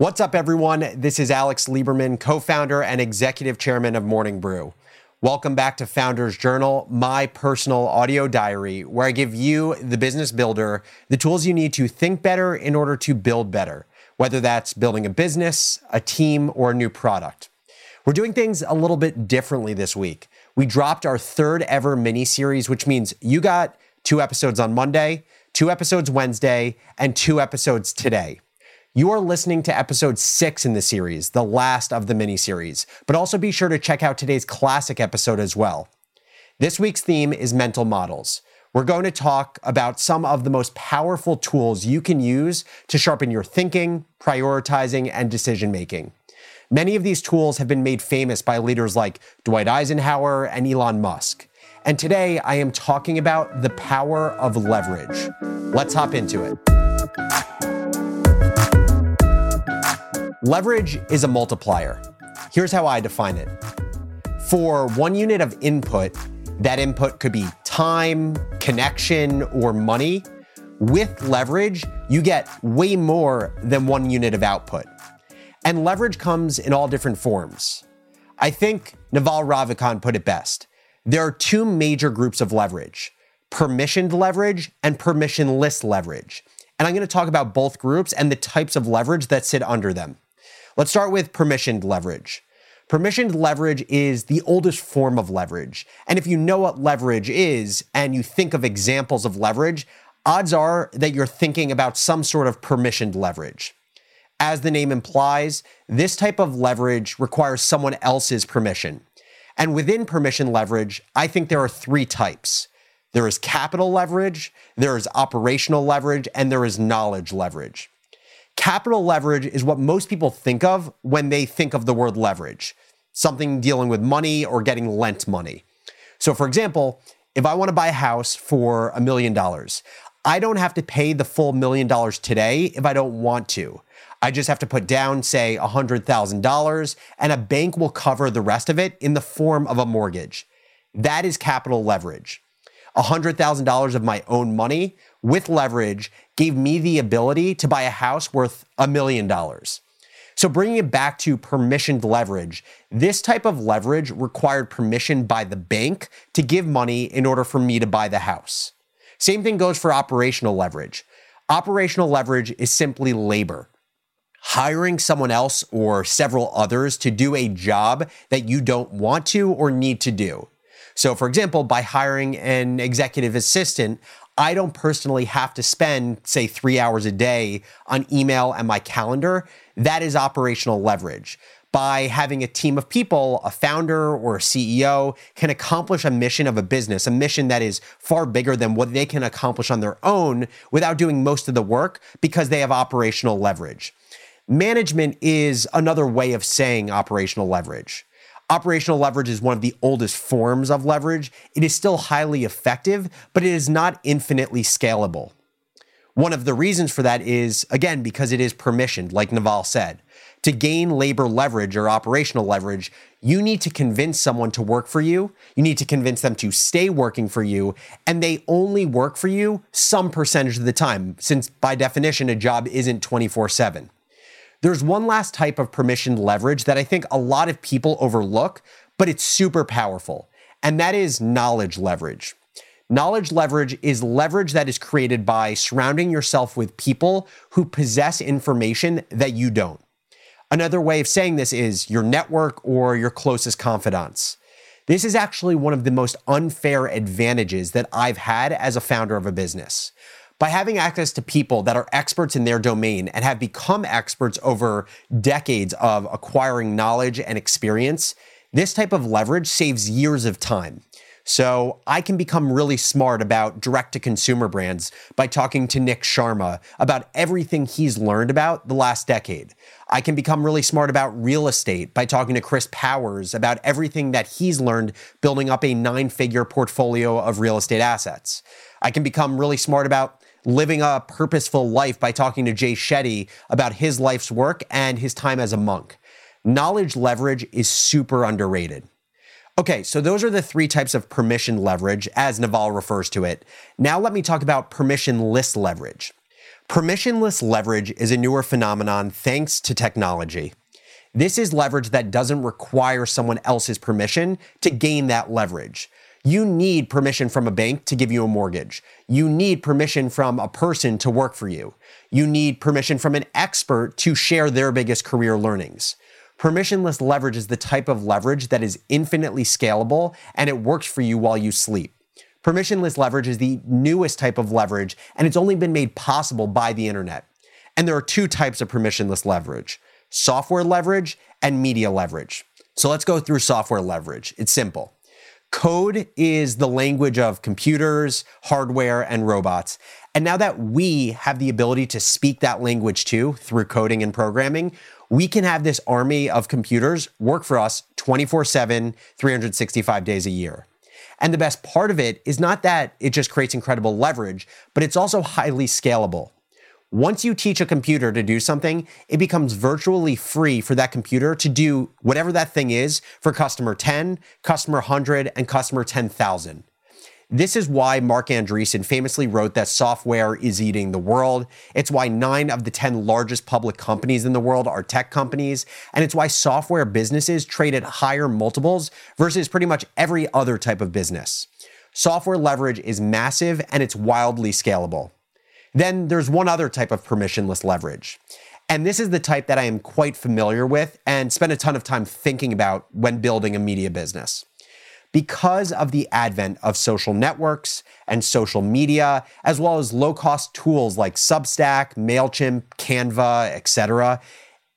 What's up, everyone? This is Alex Lieberman, co founder and executive chairman of Morning Brew. Welcome back to Founders Journal, my personal audio diary, where I give you, the business builder, the tools you need to think better in order to build better, whether that's building a business, a team, or a new product. We're doing things a little bit differently this week. We dropped our third ever mini series, which means you got two episodes on Monday, two episodes Wednesday, and two episodes today. You are listening to episode six in the series, the last of the mini series, but also be sure to check out today's classic episode as well. This week's theme is mental models. We're going to talk about some of the most powerful tools you can use to sharpen your thinking, prioritizing, and decision making. Many of these tools have been made famous by leaders like Dwight Eisenhower and Elon Musk. And today I am talking about the power of leverage. Let's hop into it. Leverage is a multiplier. Here's how I define it. For one unit of input, that input could be time, connection, or money. With leverage, you get way more than one unit of output. And leverage comes in all different forms. I think Naval Ravikant put it best. There are two major groups of leverage permissioned leverage and permissionless leverage. And I'm going to talk about both groups and the types of leverage that sit under them. Let's start with permissioned leverage. Permissioned leverage is the oldest form of leverage. And if you know what leverage is and you think of examples of leverage, odds are that you're thinking about some sort of permissioned leverage. As the name implies, this type of leverage requires someone else's permission. And within permission leverage, I think there are three types. There is capital leverage, there is operational leverage, and there is knowledge leverage. Capital leverage is what most people think of when they think of the word leverage, something dealing with money or getting lent money. So, for example, if I want to buy a house for a million dollars, I don't have to pay the full million dollars today if I don't want to. I just have to put down, say, $100,000, and a bank will cover the rest of it in the form of a mortgage. That is capital leverage. $100,000 of my own money with leverage gave me the ability to buy a house worth a million dollars. So, bringing it back to permissioned leverage, this type of leverage required permission by the bank to give money in order for me to buy the house. Same thing goes for operational leverage. Operational leverage is simply labor. Hiring someone else or several others to do a job that you don't want to or need to do. So, for example, by hiring an executive assistant, I don't personally have to spend, say, three hours a day on email and my calendar. That is operational leverage. By having a team of people, a founder or a CEO can accomplish a mission of a business, a mission that is far bigger than what they can accomplish on their own without doing most of the work because they have operational leverage. Management is another way of saying operational leverage. Operational leverage is one of the oldest forms of leverage. It is still highly effective, but it is not infinitely scalable. One of the reasons for that is, again, because it is permissioned, like Naval said. To gain labor leverage or operational leverage, you need to convince someone to work for you. You need to convince them to stay working for you, and they only work for you some percentage of the time, since by definition, a job isn't 24 7. There's one last type of permissioned leverage that I think a lot of people overlook, but it's super powerful, and that is knowledge leverage. Knowledge leverage is leverage that is created by surrounding yourself with people who possess information that you don't. Another way of saying this is your network or your closest confidants. This is actually one of the most unfair advantages that I've had as a founder of a business. By having access to people that are experts in their domain and have become experts over decades of acquiring knowledge and experience, this type of leverage saves years of time. So I can become really smart about direct to consumer brands by talking to Nick Sharma about everything he's learned about the last decade. I can become really smart about real estate by talking to Chris Powers about everything that he's learned building up a nine figure portfolio of real estate assets. I can become really smart about living a purposeful life by talking to Jay Shetty about his life's work and his time as a monk. Knowledge leverage is super underrated. Okay, so those are the three types of permission leverage, as Naval refers to it. Now let me talk about permissionless leverage. Permissionless leverage is a newer phenomenon thanks to technology. This is leverage that doesn't require someone else's permission to gain that leverage. You need permission from a bank to give you a mortgage. You need permission from a person to work for you. You need permission from an expert to share their biggest career learnings. Permissionless leverage is the type of leverage that is infinitely scalable and it works for you while you sleep. Permissionless leverage is the newest type of leverage, and it's only been made possible by the internet. And there are two types of permissionless leverage software leverage and media leverage. So let's go through software leverage. It's simple. Code is the language of computers, hardware, and robots. And now that we have the ability to speak that language too through coding and programming, we can have this army of computers work for us 24 7, 365 days a year. And the best part of it is not that it just creates incredible leverage, but it's also highly scalable. Once you teach a computer to do something, it becomes virtually free for that computer to do whatever that thing is for customer 10, customer 100, and customer 10,000. This is why Marc Andreessen famously wrote that software is eating the world. It's why nine of the 10 largest public companies in the world are tech companies. And it's why software businesses trade at higher multiples versus pretty much every other type of business. Software leverage is massive and it's wildly scalable. Then there's one other type of permissionless leverage. And this is the type that I am quite familiar with and spend a ton of time thinking about when building a media business because of the advent of social networks and social media, as well as low cost tools like Substack, MailChimp, Canva, etc.,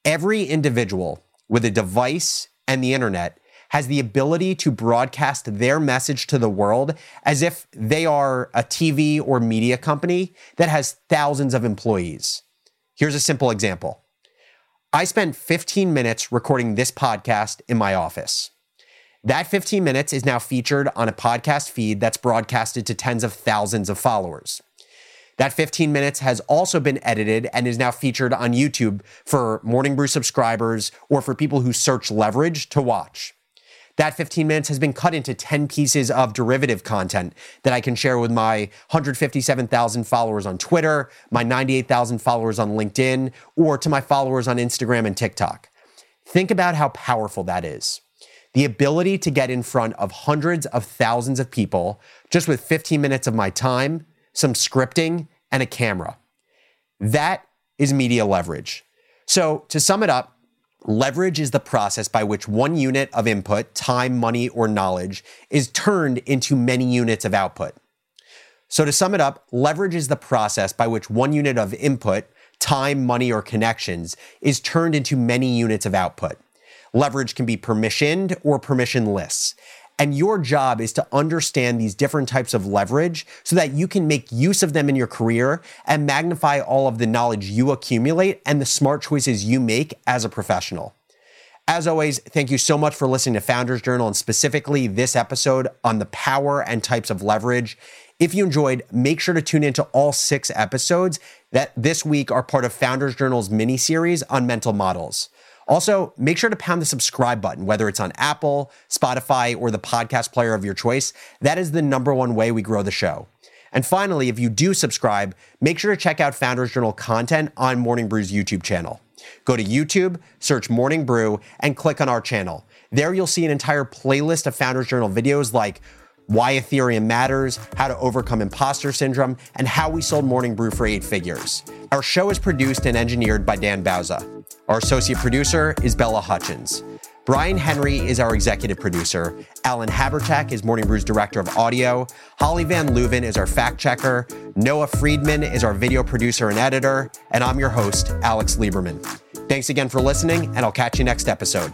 every individual with a device and the internet has the ability to broadcast their message to the world as if they are a TV or media company that has thousands of employees. Here's a simple example. I spent 15 minutes recording this podcast in my office. That 15 minutes is now featured on a podcast feed that's broadcasted to tens of thousands of followers. That 15 minutes has also been edited and is now featured on YouTube for Morning Brew subscribers or for people who search leverage to watch. That 15 minutes has been cut into 10 pieces of derivative content that I can share with my 157,000 followers on Twitter, my 98,000 followers on LinkedIn, or to my followers on Instagram and TikTok. Think about how powerful that is the ability to get in front of hundreds of thousands of people just with 15 minutes of my time, some scripting, and a camera. That is media leverage. So, to sum it up, leverage is the process by which one unit of input, time, money, or knowledge, is turned into many units of output. So, to sum it up, leverage is the process by which one unit of input, time, money, or connections, is turned into many units of output. Leverage can be permissioned or permissionless. And your job is to understand these different types of leverage so that you can make use of them in your career and magnify all of the knowledge you accumulate and the smart choices you make as a professional. As always, thank you so much for listening to Founders Journal and specifically this episode on the power and types of leverage. If you enjoyed, make sure to tune into all six episodes that this week are part of Founders Journal's mini series on mental models. Also, make sure to pound the subscribe button, whether it's on Apple, Spotify, or the podcast player of your choice. That is the number one way we grow the show. And finally, if you do subscribe, make sure to check out Founders Journal content on Morning Brew's YouTube channel. Go to YouTube, search Morning Brew, and click on our channel. There you'll see an entire playlist of Founders Journal videos like why Ethereum matters, how to overcome imposter syndrome, and how we sold Morning Brew for eight figures. Our show is produced and engineered by Dan Bauza. Our associate producer is Bella Hutchins. Brian Henry is our executive producer. Alan Haburchak is Morning Brew's director of audio. Holly Van Leuven is our fact checker. Noah Friedman is our video producer and editor. And I'm your host, Alex Lieberman. Thanks again for listening, and I'll catch you next episode.